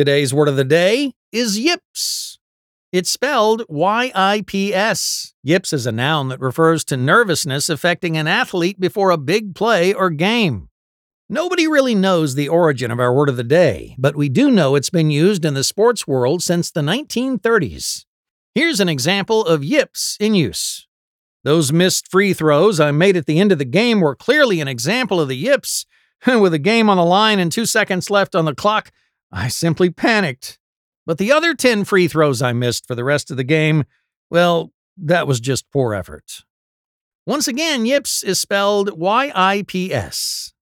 Today's word of the day is yips. It's spelled Y I P S. Yips is a noun that refers to nervousness affecting an athlete before a big play or game. Nobody really knows the origin of our word of the day, but we do know it's been used in the sports world since the 1930s. Here's an example of yips in use. Those missed free throws I made at the end of the game were clearly an example of the yips. With a game on the line and two seconds left on the clock, I simply panicked. But the other 10 free throws I missed for the rest of the game, well, that was just poor effort. Once again, yips is spelled Y I P S.